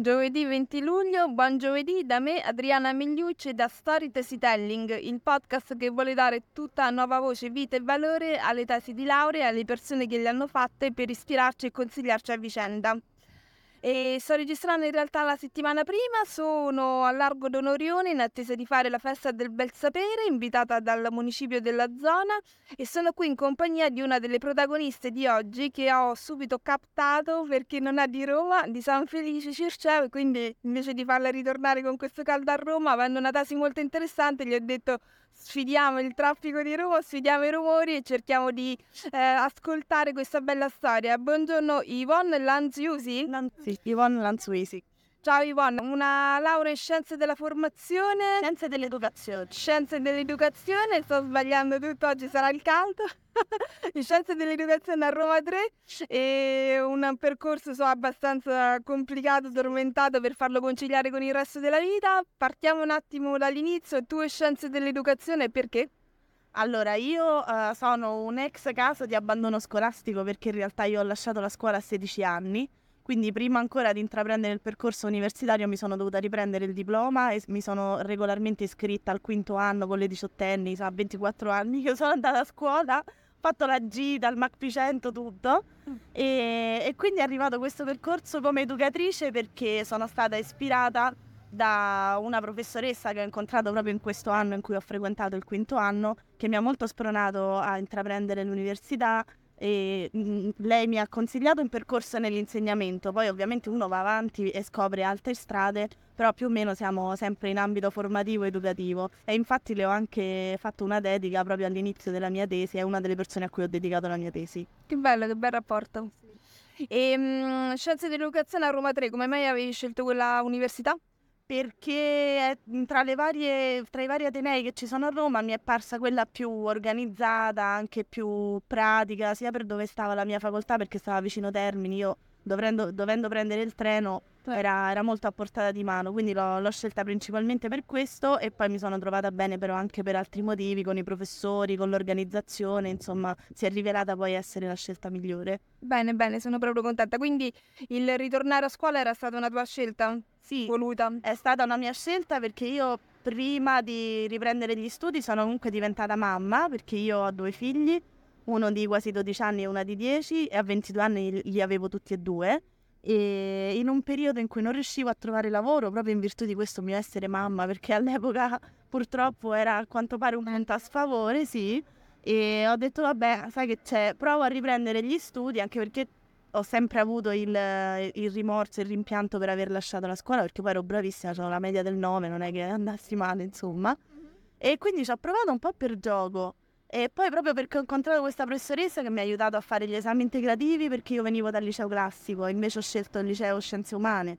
Giovedì 20 luglio, buon giovedì da me Adriana Migliucci da Story Telling, il podcast che vuole dare tutta nuova voce, vita e valore alle tesi di laurea e alle persone che le hanno fatte per ispirarci e consigliarci a vicenda. E sto registrando in realtà la settimana prima, sono a Largo d'Onorione in attesa di fare la festa del bel sapere, invitata dal municipio della zona e sono qui in compagnia di una delle protagoniste di oggi che ho subito captato perché non è di Roma, di San Felice Circeo e quindi invece di farla ritornare con questo caldo a Roma, avendo una tesi molto interessante, gli ho detto sfidiamo il traffico di Roma, sfidiamo i rumori e cerchiamo di eh, ascoltare questa bella storia. Buongiorno Yvonne Lanziusi. Lanzi, Yvonne Lanzuisi. Ciao Yvonne, una laurea in scienze della formazione. Scienze dell'educazione. Scienze dell'educazione, sto sbagliando tutto, oggi sarà il caldo. in scienze dell'educazione a Roma 3 e un percorso so, abbastanza complicato, tormentato per farlo conciliare con il resto della vita. Partiamo un attimo dall'inizio, tu e scienze dell'educazione perché? Allora, io uh, sono un ex caso di abbandono scolastico perché in realtà io ho lasciato la scuola a 16 anni quindi prima ancora di intraprendere il percorso universitario mi sono dovuta riprendere il diploma e mi sono regolarmente iscritta al quinto anno con le diciottenni, a 24 anni che sono andata a scuola, ho fatto la gita, il MACP 100, tutto. Mm. E, e quindi è arrivato questo percorso come educatrice perché sono stata ispirata da una professoressa che ho incontrato proprio in questo anno in cui ho frequentato il quinto anno, che mi ha molto spronato a intraprendere l'università, e mh, mm, lei mi ha consigliato un percorso nell'insegnamento, poi ovviamente uno va avanti e scopre altre strade, però più o meno siamo sempre in ambito formativo educativo e infatti le ho anche fatto una dedica proprio all'inizio della mia tesi, è una delle persone a cui ho dedicato la mia tesi. Che bello, che bel rapporto. E mh, mm, scienze dell'educazione a Roma 3, come mai avevi scelto quella università? Perché tra, varie, tra, i vari atenei che ci sono a Roma mi è parsa quella più organizzata, anche più pratica, sia per dove stava la mia facoltà, perché stava vicino Termini, io dovendo, dovendo prendere il treno era, era, molto a portata di mano, quindi l'ho, l'ho, scelta principalmente per questo e poi mi sono trovata bene però anche per altri motivi, con i professori, con l'organizzazione, insomma si è rivelata poi essere la scelta migliore. Bene, bene, sono proprio contenta. Quindi il ritornare a scuola era stata una tua scelta? Sì, voluta. È stata una mia scelta perché io prima di riprendere gli studi sono comunque diventata mamma perché io ho due figli, uno di quasi 12 anni e una di 10 e a 22 anni li avevo tutti e due e in un periodo in cui non riuscivo a trovare lavoro proprio in virtù di questo mio essere mamma perché all'epoca purtroppo era a quanto pare un punto a sfavore, sì, e ho detto vabbè, sai che c'è, provo a riprendere gli studi anche perché ho sempre avuto il, il, rimorso, il rimpianto per aver lasciato la scuola perché poi ero bravissima, avevo la media del 9, non è che andassi male, insomma. Mm-hmm. E quindi ci ho provato un po' per gioco. E poi proprio perché ho incontrato questa professoressa che mi ha aiutato a fare gli esami integrativi perché io venivo dal liceo classico e invece ho scelto il liceo scienze umane.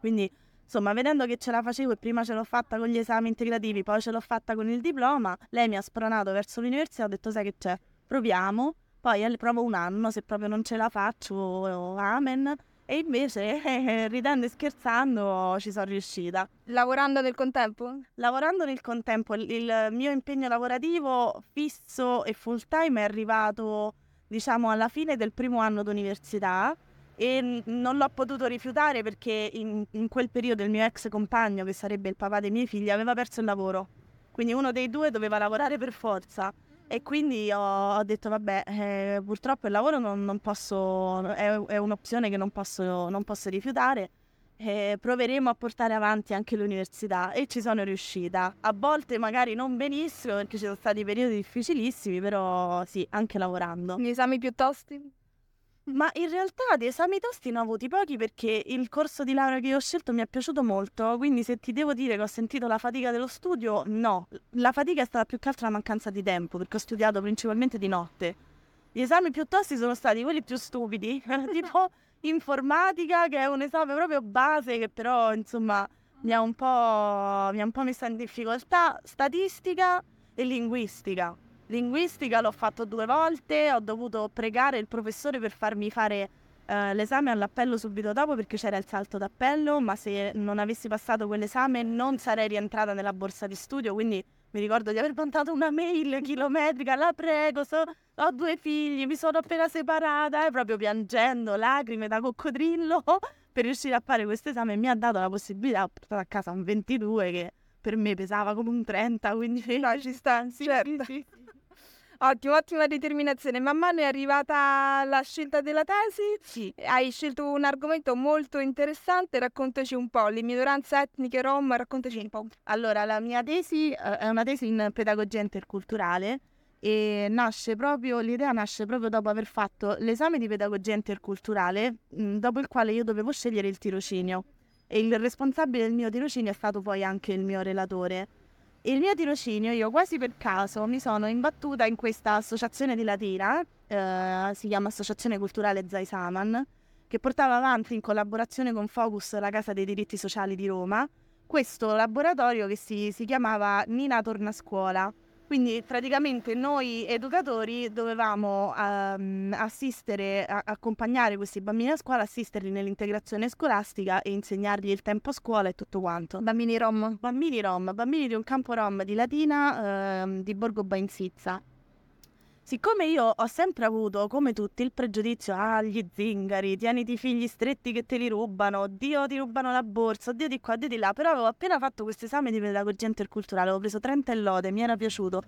Quindi, insomma, vedendo che ce la facevo e prima ce l'ho fatta con gli esami integrativi, poi ce l'ho fatta con il diploma, lei mi ha spronato verso l'università e ho detto sai che c'è, proviamo poi provo un anno, se proprio non ce la faccio, amen. E invece, eh, ridendo e scherzando, ci sono riuscita. Lavorando nel contempo? Lavorando nel contempo. Il, il mio impegno lavorativo fisso e full time è arrivato, diciamo, alla fine del primo anno d'università e non l'ho potuto rifiutare perché in, in, quel periodo il mio ex compagno, che sarebbe il papà dei miei figli, aveva perso il lavoro. Quindi uno dei due doveva lavorare per forza. E quindi ho, ho detto, vabbè, eh, purtroppo il lavoro non, non posso, è, è, un'opzione che non posso, non posso rifiutare. Eh, proveremo a portare avanti anche l'università e ci sono riuscita. A volte magari non benissimo perché ci sono stati periodi difficilissimi, però sì, anche lavorando. Gli esami più tosti? Ma in realtà di esami tosti ne ho avuti pochi perché il corso di laurea che ho scelto mi è piaciuto molto, quindi se ti devo dire che ho sentito la fatica dello studio, no. La fatica è stata più che altro la mancanza di tempo, perché ho studiato principalmente di notte. Gli esami più tosti sono stati quelli più stupidi, tipo informatica, che è un esame proprio base che però, insomma, mi ha un po', mi ha un po' messa in difficoltà, statistica e linguistica. Linguistica l'ho fatto due volte, ho dovuto pregare il professore per farmi fare uh, l'esame all'appello subito dopo perché c'era il salto d'appello, ma se non avessi passato quell'esame non sarei rientrata nella borsa di studio, quindi mi ricordo di aver mandato una mail chilometrica, la prego, so, ho due figli, mi sono appena separata, e proprio piangendo, lacrime da coccodrillo, per riuscire a fare questo esame mi ha dato la possibilità, ho portato a casa un 22 che per me pesava come un 30, quindi no, ci sta, sì, certo. sì, sì. Ottimo, ottima determinazione. Man mano è arrivata la scelta della tesi. Sì. Hai scelto un argomento molto interessante, raccontaci un po', le minoranze etniche rom, raccontaci un po'. Allora, la mia tesi eh, è una tesi in pedagogia interculturale e nasce proprio, l'idea nasce proprio dopo aver fatto l'esame di pedagogia interculturale, mh, dopo il quale io dovevo scegliere il tirocinio. E il responsabile del mio tirocinio è stato poi anche il mio relatore. Il mio tirocinio, io quasi per caso mi sono imbattuta in questa associazione di Latina, eh, si chiama Associazione Culturale Zai Saman, che portava avanti in collaborazione con Focus, la Casa dei Diritti Sociali di Roma, questo laboratorio che si, si chiamava Nina Torna a Scuola. Quindi praticamente noi educatori dovevamo um, assistere, a- accompagnare questi bambini a scuola, assisterli nell'integrazione scolastica e insegnargli il tempo a scuola e tutto quanto. Bambini rom. Bambini rom, bambini di un campo rom di Latina ehm, di Borgo Bainsizza. Siccome io ho sempre avuto, come tutti, il pregiudizio, ah, gli zingari, tieniti i figli stretti che te li rubano, Dio ti rubano la borsa, Dio di qua, Dio di là, però avevo appena fatto questo esame di pedagogia interculturale, avevo preso 30 e lode, mi era piaciuto,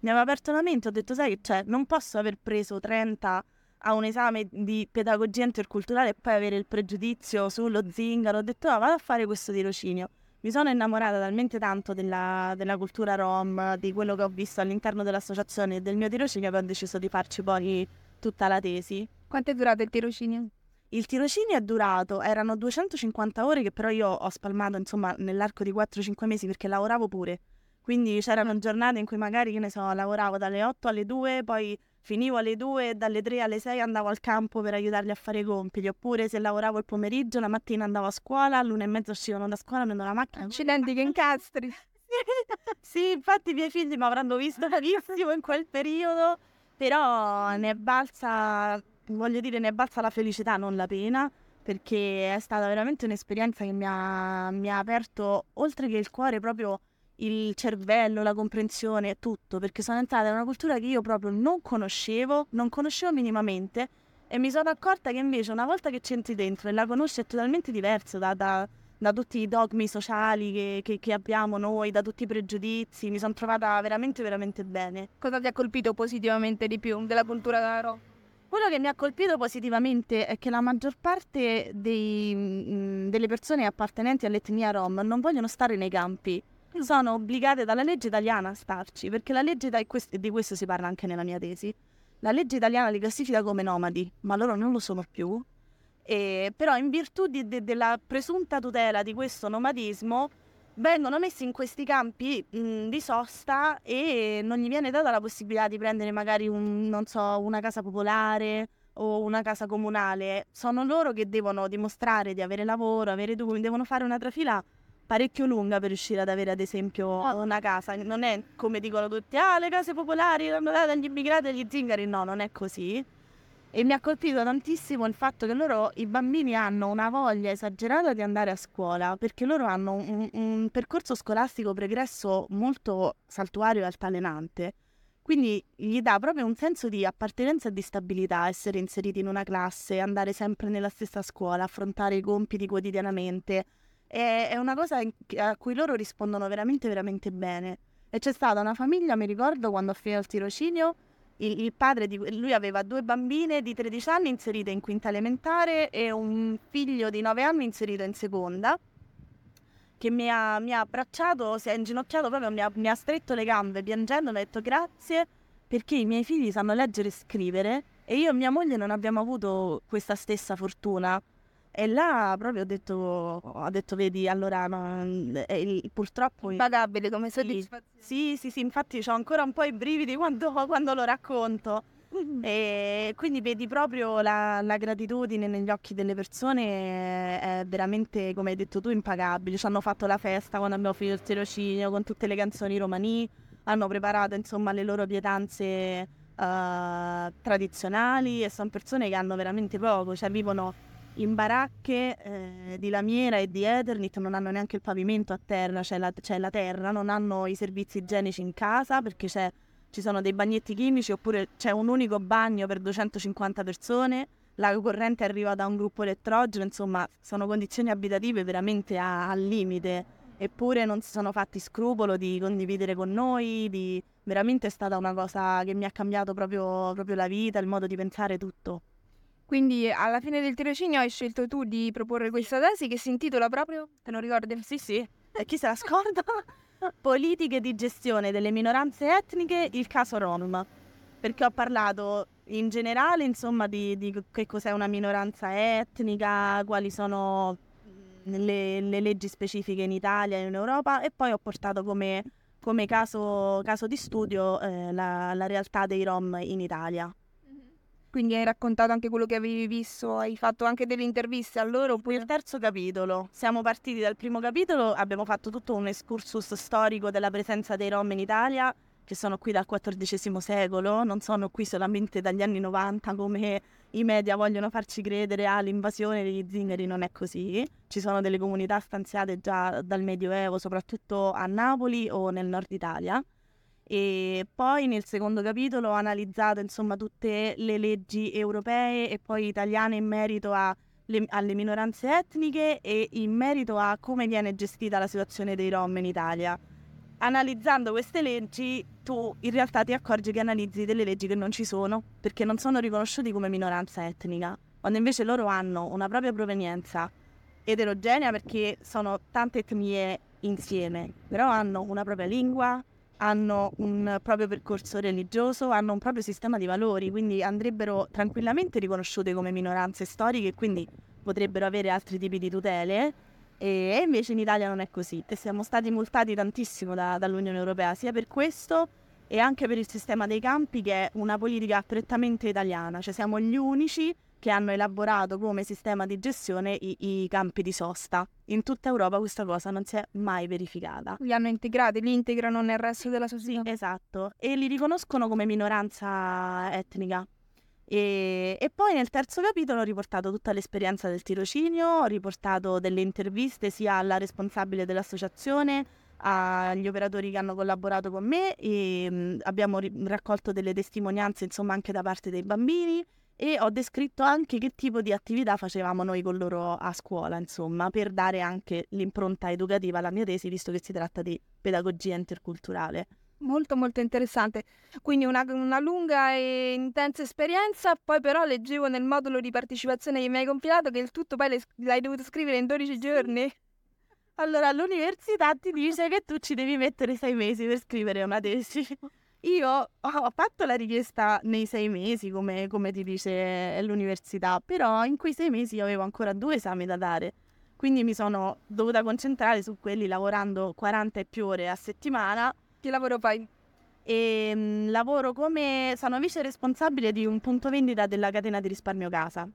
mi aveva aperto la mente, ho detto, sai c'è, non posso aver preso 30 a un esame di pedagogia interculturale e poi avere il pregiudizio sullo zingaro, ho detto, no, vado a fare questo tirocinio mi sono innamorata talmente tanto della, della, cultura rom, di quello che ho visto all'interno dell'associazione e del mio tirocinio che ho deciso di farci poi tutta la tesi. Quanto è durato il tirocinio? Il tirocinio è durato, erano 250 ore che però io ho spalmato insomma nell'arco di 4-5 mesi perché lavoravo pure. Quindi c'erano giornate in cui magari, che ne so, lavoravo dalle 8 alle 2, poi finivo alle 2 e dalle 3 alle 6 andavo al campo per aiutarli a fare i compiti, oppure se lavoravo il pomeriggio, la mattina andavo a scuola, all'una e mezza uscivano da scuola, prendo la macchina. Accidenti che incastri! sì, infatti i miei figli mi avranno visto malissimo in quel periodo, però ne è balza, voglio dire, ne è balza la felicità, non la pena, perché è stata veramente un'esperienza che mi ha, mi ha aperto, oltre che il cuore, proprio il cervello, la comprensione, tutto, perché sono entrata in una cultura che io proprio non conoscevo, non conoscevo minimamente e mi sono accorta che invece una volta che c'entri dentro e la conosci è totalmente diverso da, da, da tutti i dogmi sociali che, che, che, abbiamo noi, da tutti i pregiudizi, mi sono trovata veramente veramente bene. Cosa ti ha colpito positivamente di più della cultura rom? Quello che mi ha colpito positivamente è che la maggior parte dei, mh, delle persone appartenenti all'etnia rom non vogliono stare nei campi, sono obbligate dalla legge italiana a starci, perché la legge da, di questo si parla anche nella mia tesi. La legge italiana li classifica come nomadi, ma loro non lo sono più. E, però in virtù di, de, della presunta tutela di questo nomadismo vengono messi in questi campi mh, di sosta e non gli viene data la possibilità di prendere magari un, so, una casa popolare o una casa comunale. Sono loro che devono dimostrare di avere lavoro, avere due, devono fare una trafila parecchio lunga per riuscire ad avere ad esempio una casa. Non è come dicono tutti, ah le case popolari hanno dato agli immigrati e agli zingari, no, non è così. E mi ha colpito tantissimo il fatto che loro, i bambini, hanno una voglia esagerata di andare a scuola perché loro hanno un, un percorso scolastico pregresso molto saltuario e altalenante. Quindi gli dà proprio un senso di appartenenza e di stabilità essere inseriti in una classe, andare sempre nella stessa scuola, affrontare i compiti quotidianamente, è, una cosa a cui loro rispondono veramente, veramente bene. E c'è stata una famiglia, mi ricordo, quando ho finito il tirocinio, il, il, padre di lui aveva due bambine di 13 anni inserite in quinta elementare e un figlio di 9 anni inserito in seconda che mi ha, mi ha abbracciato, si è inginocchiato proprio, mi ha, mi ha stretto le gambe piangendo, mi ha detto grazie perché i miei figli sanno leggere e scrivere e io e mia moglie non abbiamo avuto questa stessa fortuna. E là proprio ho detto, ho detto vedi, allora no, il, purtroppo... Impagabile come soddisfazione. Sì, sì, sì, infatti ho ancora un po' i brividi quando, quando lo racconto. E quindi vedi proprio la, la, gratitudine negli occhi delle persone è veramente, come hai detto tu, impagabile. Ci hanno fatto la festa quando abbiamo finito il tirocinio con tutte le canzoni romani, hanno preparato insomma le loro pietanze uh, tradizionali e sono persone che hanno veramente poco, cioè vivono in baracche eh, di Lamiera e di Eternit non hanno neanche il pavimento a terra, c'è la, c'è la terra, non hanno i servizi igienici in casa perché ci sono dei bagnetti chimici oppure c'è un unico bagno per 250 persone, la corrente arriva da un gruppo elettrogeno, insomma sono condizioni abitative veramente a- al limite, eppure non si sono fatti scrupolo di condividere con noi, di... veramente è stata una cosa che mi ha cambiato proprio, proprio la vita, il modo di pensare tutto. Quindi alla fine del tirocinio hai scelto tu di proporre questa tesi che si intitola proprio, te lo ricordi? Sì, sì, e chi se la scorda? Politiche di gestione delle minoranze etniche, il caso Rom. Perché ho parlato in generale, insomma, di, di che cos'è una minoranza etnica, quali sono le, le leggi specifiche in Italia e in Europa e poi ho portato come, come caso, caso, di studio eh, la, la realtà dei Rom in Italia. Quindi hai raccontato anche quello che avevi visto, hai fatto anche delle interviste a loro? Oppure... Il terzo capitolo. Siamo partiti dal primo capitolo, abbiamo fatto tutto un excursus storico della presenza dei Rom in Italia, che sono qui dal XIV secolo, non sono qui solamente dagli anni 90 come i media vogliono farci credere all'invasione degli zingari, non è così. Ci sono delle comunità stanziate già dal Medioevo, soprattutto a Napoli o nel nord Italia e poi nel secondo capitolo ho analizzato insomma tutte le leggi europee e poi italiane in merito le, alle minoranze etniche e in merito a come viene gestita la situazione dei Rom in Italia. Analizzando queste leggi tu in realtà ti accorgi che analizzi delle leggi che non ci sono perché non sono riconosciuti come minoranza etnica, quando invece loro hanno una propria provenienza eterogenea perché sono tante etnie insieme, però hanno una propria lingua, hanno un proprio percorso religioso, hanno un proprio sistema di valori, quindi andrebbero tranquillamente riconosciute come minoranze storiche e quindi potrebbero avere altri tipi di tutele. E invece in Italia non è così. Siamo stati multati tantissimo da, dall'Unione Europea, sia per questo e anche per il sistema dei campi, che è una politica prettamente italiana. Cioè siamo gli unici che hanno elaborato come sistema di gestione i, i, campi di sosta. In tutta Europa questa cosa non si è mai verificata. Li hanno integrati, li integrano nel resto della società. Sì, esatto, e li riconoscono come minoranza etnica. E, e, poi nel terzo capitolo ho riportato tutta l'esperienza del tirocinio, ho riportato delle interviste sia alla responsabile dell'associazione, agli operatori che hanno collaborato con me e mh, abbiamo ri- raccolto delle testimonianze insomma anche da parte dei bambini e ho descritto anche che tipo di attività facevamo noi con loro a scuola, insomma, per dare anche l'impronta educativa alla mia tesi, visto che si tratta di pedagogia interculturale. Molto molto interessante, quindi una, una, lunga e intensa esperienza, poi però leggevo nel modulo di partecipazione che mi hai compilato che il tutto poi l'hai dovuto scrivere in 12 giorni. Allora l'università ti dice che tu ci devi mettere sei mesi per scrivere una tesi. Io ho fatto la richiesta nei sei mesi, come, come ti dice l'università, però in quei sei mesi io avevo ancora due esami da dare. Quindi mi sono dovuta concentrare su quelli lavorando 40 e più ore a settimana. Che lavoro fai? E mh, mm, lavoro come... sono vice responsabile di un punto vendita della catena di risparmio casa.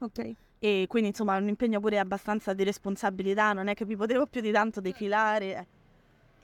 Ok. E quindi insomma un impegno pure abbastanza di responsabilità, non è che mi potevo più di tanto defilare.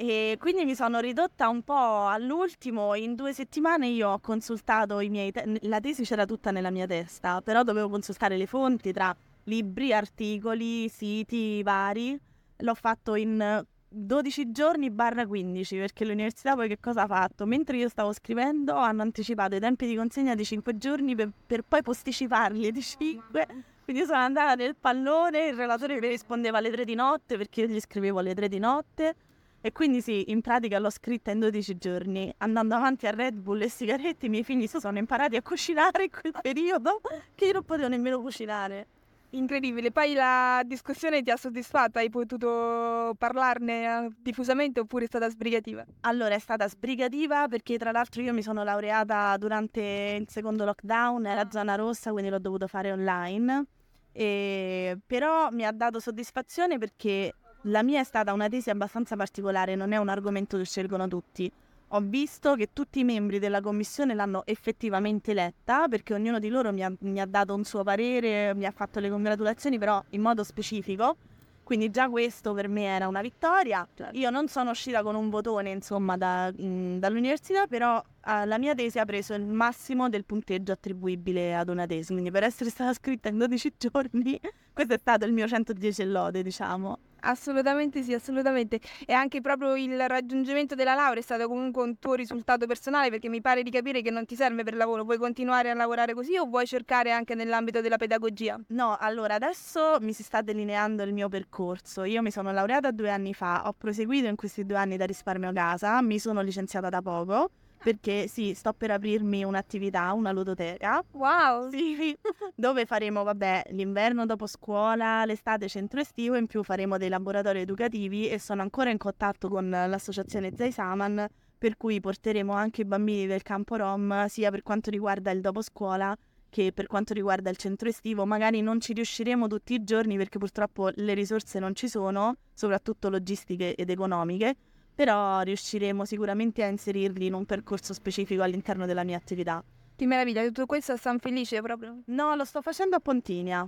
E quindi mi sono ridotta un po' all'ultimo. In due settimane io ho consultato i miei. Te- la tesi c'era tutta nella mia testa, però dovevo consultare le fonti tra libri, articoli, siti vari. L'ho fatto in 12 giorni barra 15 perché l'università poi che cosa ha fatto? Mentre io stavo scrivendo hanno anticipato i tempi di consegna di 5 giorni per, per poi posticiparli di 5. Quindi sono andata nel pallone, il relatore mi rispondeva alle 3 di notte perché io gli scrivevo alle 3 di notte e quindi sì, in pratica l'ho scritta in 12 giorni. Andando avanti a Red Bull e sigarette, i miei figli si sono imparati a cucinare in quel periodo che io non potevo nemmeno cucinare. Incredibile, poi la discussione ti ha soddisfatta? Hai potuto parlarne eh, diffusamente oppure è stata sbrigativa? Allora è stata sbrigativa perché tra l'altro io mi sono laureata durante il secondo lockdown, era zona rossa quindi l'ho dovuto fare online, e... però mi ha dato soddisfazione perché la mia è stata una tesi abbastanza particolare, non è un argomento che scelgono tutti. Ho visto che tutti i membri della commissione l'hanno effettivamente letta perché ognuno di loro mi ha, mi ha dato un suo parere, mi ha fatto le congratulazioni però in modo specifico. Quindi già questo per me era una vittoria. Certo. Io non sono uscita con un votone, insomma, da, mh, dall'università, però uh, la mia tesi ha preso il massimo del punteggio attribuibile ad una tesi. Quindi per essere stata scritta in 12 giorni, questo è stato il mio 110 lode, diciamo. Assolutamente sì, assolutamente. E anche proprio il raggiungimento della laurea è stato comunque un tuo risultato personale perché mi pare di capire che non ti serve per lavoro, vuoi continuare a lavorare così o vuoi cercare anche nell'ambito della pedagogia? No, allora adesso mi si sta delineando il mio percorso. Io mi sono laureata due anni fa, ho proseguito in questi due anni da risparmio casa, mi sono licenziata da poco perché sì, sto per aprirmi un'attività, una ludoteca. Wow! Sì, dove faremo, vabbè, l'inverno dopo scuola, l'estate centro estivo, in più faremo dei laboratori educativi e sono ancora in contatto con l'associazione Zaisaman, per cui porteremo anche i bambini del campo Rom, sia per quanto riguarda il dopo scuola che per quanto riguarda il centro estivo. Magari non ci riusciremo tutti i giorni perché purtroppo le risorse non ci sono, soprattutto logistiche ed economiche però riusciremo sicuramente a inserirli in un percorso specifico all'interno della mia attività. Che meraviglia, tutto questo a San Felice proprio? No, lo sto facendo a Pontinia,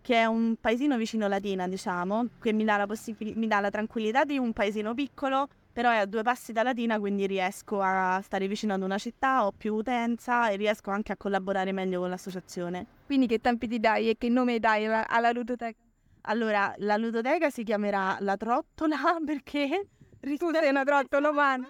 che è un paesino vicino Latina, diciamo, che mi dà la, possib- mi dà la tranquillità di un paesino piccolo, però è a due passi da Latina, quindi riesco a stare vicino ad una città, ho più utenza e riesco anche a collaborare meglio con l'associazione. Quindi che tempi ti dai e che nome dai alla ludoteca? Allora, la ludoteca si chiamerà La Trottola perché sei una trottola umana.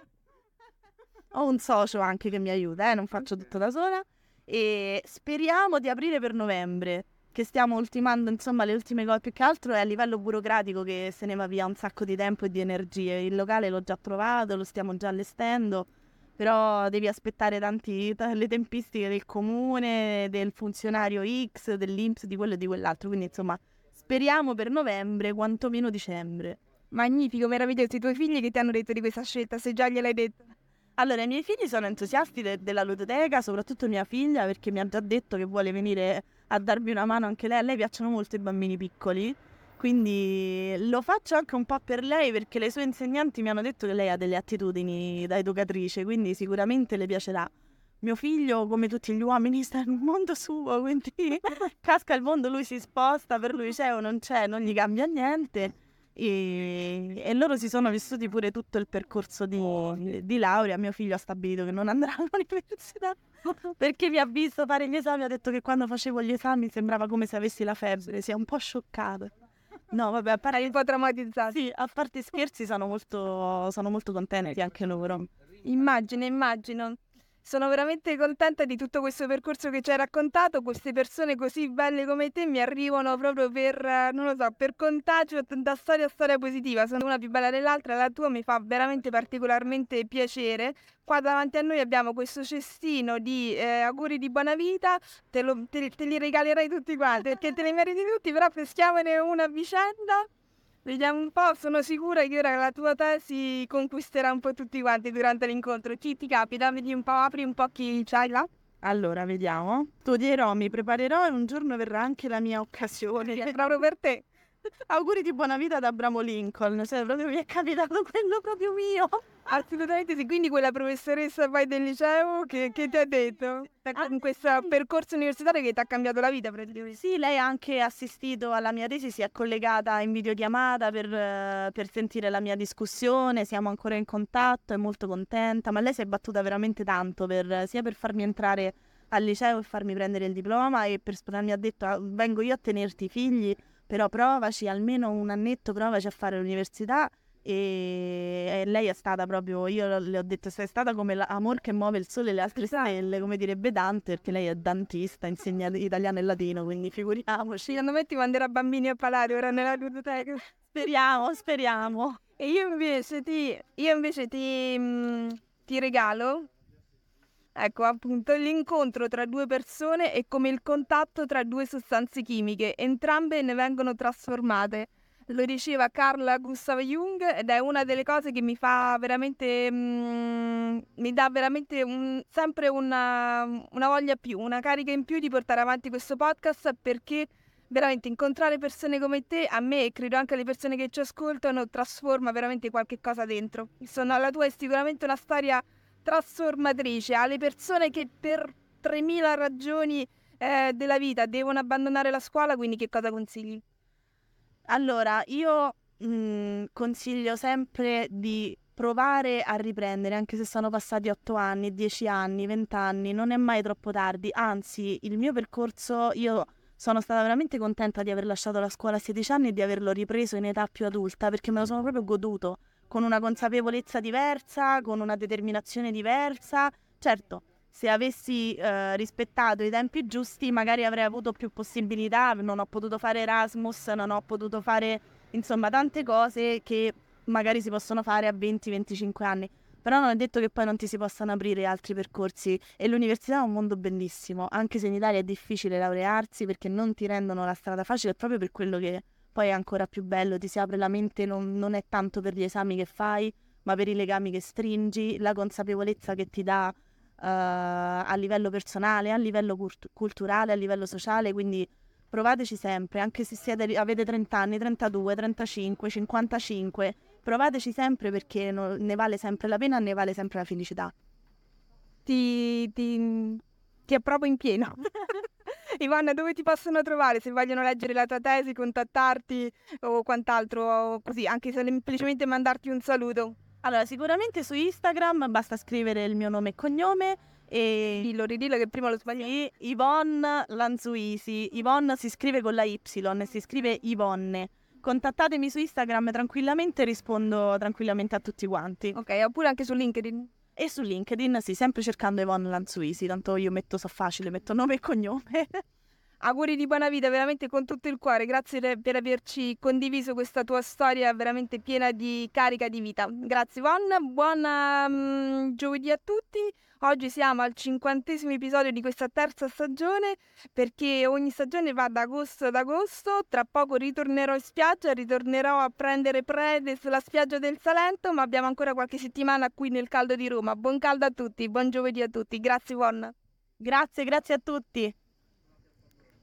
Ho un socio anche che mi aiuta, eh, non faccio tutto da sola. E speriamo di aprire per novembre, che stiamo ultimando insomma le ultime cose. Più che altro è a livello burocratico che se ne va via un sacco di tempo e di energie. Il locale l'ho già trovato, lo stiamo già allestendo, però devi aspettare tanti, t- le tempistiche del comune, del funzionario X, dell'Inps, di quello e di quell'altro. Quindi insomma speriamo per novembre, quantomeno dicembre. Magnifico, meraviglioso. I tuoi figli che ti hanno detto di questa scelta, se già gliel'hai detto? Allora, i miei figli sono entusiasti de- della ludoteca, soprattutto mia figlia, perché mi ha già detto che vuole venire a darmi una mano anche lei. A lei piacciono molto i bambini piccoli, quindi lo faccio anche un po' per lei, perché le sue insegnanti mi hanno detto che lei ha delle attitudini da educatrice, quindi sicuramente le piacerà. Mio figlio, come tutti gli uomini, sta in un mondo suo, quindi casca il mondo, lui si sposta, per lui c'è o non c'è, non gli cambia niente e, e, loro si sono vissuti pure tutto il percorso di, di, laurea. Mio figlio ha stabilito che non andrà all'università perché mi ha visto fare gli esami. Ha detto che quando facevo gli esami sembrava come se avessi la febbre. Si è un po' scioccato. No, vabbè, a parte un po' traumatizzato. Sì, a parte scherzi, sono molto, sono molto contenti anche loro. Immagino, immagino. Sono veramente contenta di tutto questo percorso che ci hai raccontato. Queste persone così belle come te mi arrivano proprio per, non lo so, per contagio da storia a storia positiva. Sono una più bella dell'altra, la tua mi fa veramente particolarmente piacere. Qua davanti a noi abbiamo questo cestino di eh, auguri di buona vita, te, lo, te, te li regalerei tutti quanti perché te li meriti tutti, però peschiamone una a vicenda. Vediamo un po', sono sicura che ora la tua tesi conquisterà un po' tutti quanti durante l'incontro. Chi ti capita? Vedi un po', apri un po' chi c'hai là. Allora, vediamo. Studierò, mi preparerò e un giorno verrà anche la mia occasione. È proprio per te. Auguri di buona vita da Abramo Lincoln, cioè proprio mi è capitato quello proprio mio. Assolutamente sì, quindi quella professoressa poi del liceo che, che ti ha detto in questo percorso universitario che ti ha cambiato la vita praticamente. Sì, lei ha anche assistito alla mia tesi, si è collegata in videochiamata per, per sentire la mia discussione, siamo ancora in contatto, è molto contenta, ma lei si è battuta veramente tanto per, sia per farmi entrare al liceo e farmi prendere il diploma e per sposarmi ha detto ah, vengo io a tenerti i figli però provaci almeno un annetto, provaci a fare l'università e, lei è stata proprio, io le ho detto sei stata come l'amor che muove il sole e le altre stelle, come direbbe Dante, perché lei è dantista, insegna italiano e latino, quindi figuriamoci. Secondo me ti manderà bambini a parlare ora nella biblioteca. Speriamo, speriamo. E io invece ti, io invece ti, mm, ti regalo Ecco, appunto, l'incontro tra due persone è come il contatto tra due sostanze chimiche, entrambe ne vengono trasformate. Lo diceva Carl Gustav Jung ed è una delle cose che mi fa veramente, mm, mi dà veramente un, sempre una, una voglia più, una carica in più di portare avanti questo podcast perché veramente incontrare persone come te, a me e credo anche alle persone che ci ascoltano, trasforma veramente qualche cosa dentro. Insomma, la tua è sicuramente una storia trasformatrice alle persone che per 3000 ragioni eh, della vita devono abbandonare la scuola, quindi che cosa consigli? Allora, io mh, mm, consiglio sempre di provare a riprendere, anche se sono passati 8 anni, 10 anni, 20 anni, non è mai troppo tardi, anzi il mio percorso io sono stata veramente contenta di aver lasciato la scuola a 16 anni e di averlo ripreso in età più adulta perché me lo sono proprio goduto, con una consapevolezza diversa, con una determinazione diversa. Certo, se avessi eh, rispettato i tempi giusti magari avrei avuto più possibilità, non ho potuto fare Erasmus, non ho potuto fare insomma tante cose che magari si possono fare a 20-25 anni. Però non è detto che poi non ti si possano aprire altri percorsi e l'università è un mondo bellissimo, anche se in Italia è difficile laurearsi perché non ti rendono la strada facile, proprio per quello che poi è ancora più bello, ti si apre la mente, non, non è tanto per gli esami che fai, ma per i legami che stringi, la consapevolezza che ti dà uh, a livello personale, a livello cult- culturale, a livello sociale, quindi provateci sempre, anche se siete, avete 30 anni, 32, 35, 55, provateci sempre perché no, ne vale sempre la pena, ne vale sempre la felicità. Ti, ti, ti approvo in pieno. Ivana, dove ti possono trovare se vogliono leggere la tua tesi, contattarti o quant'altro, o così, anche semplicemente mandarti un saluto? Allora, sicuramente su Instagram basta scrivere il mio nome e cognome e... Dillo, ridillo che prima lo sbaglio. Sì, Yvonne Lanzuisi. Yvonne si scrive con la Y, si scrive Yvonne. Contattatemi su Instagram tranquillamente, rispondo tranquillamente a tutti quanti. Ok, oppure anche su LinkedIn. E su LinkedIn, sì, sempre cercando Yvonne Lanzuisi, tanto io metto so facile, metto nome e cognome. Auguri di buona vita, veramente con tutto il cuore. Grazie per averci condiviso questa tua storia veramente piena di carica di vita. Grazie Yvonne, buon um, giovedì a tutti. Oggi siamo al cinquantesimo episodio di questa terza stagione perché ogni stagione va da agosto ad agosto. Tra poco ritornerò in spiaggia, ritornerò a prendere prede sulla spiaggia del Salento, ma abbiamo ancora qualche settimana qui nel caldo di Roma. Buon caldo a tutti, buon giovedì a tutti. Grazie Von. Grazie, grazie a tutti.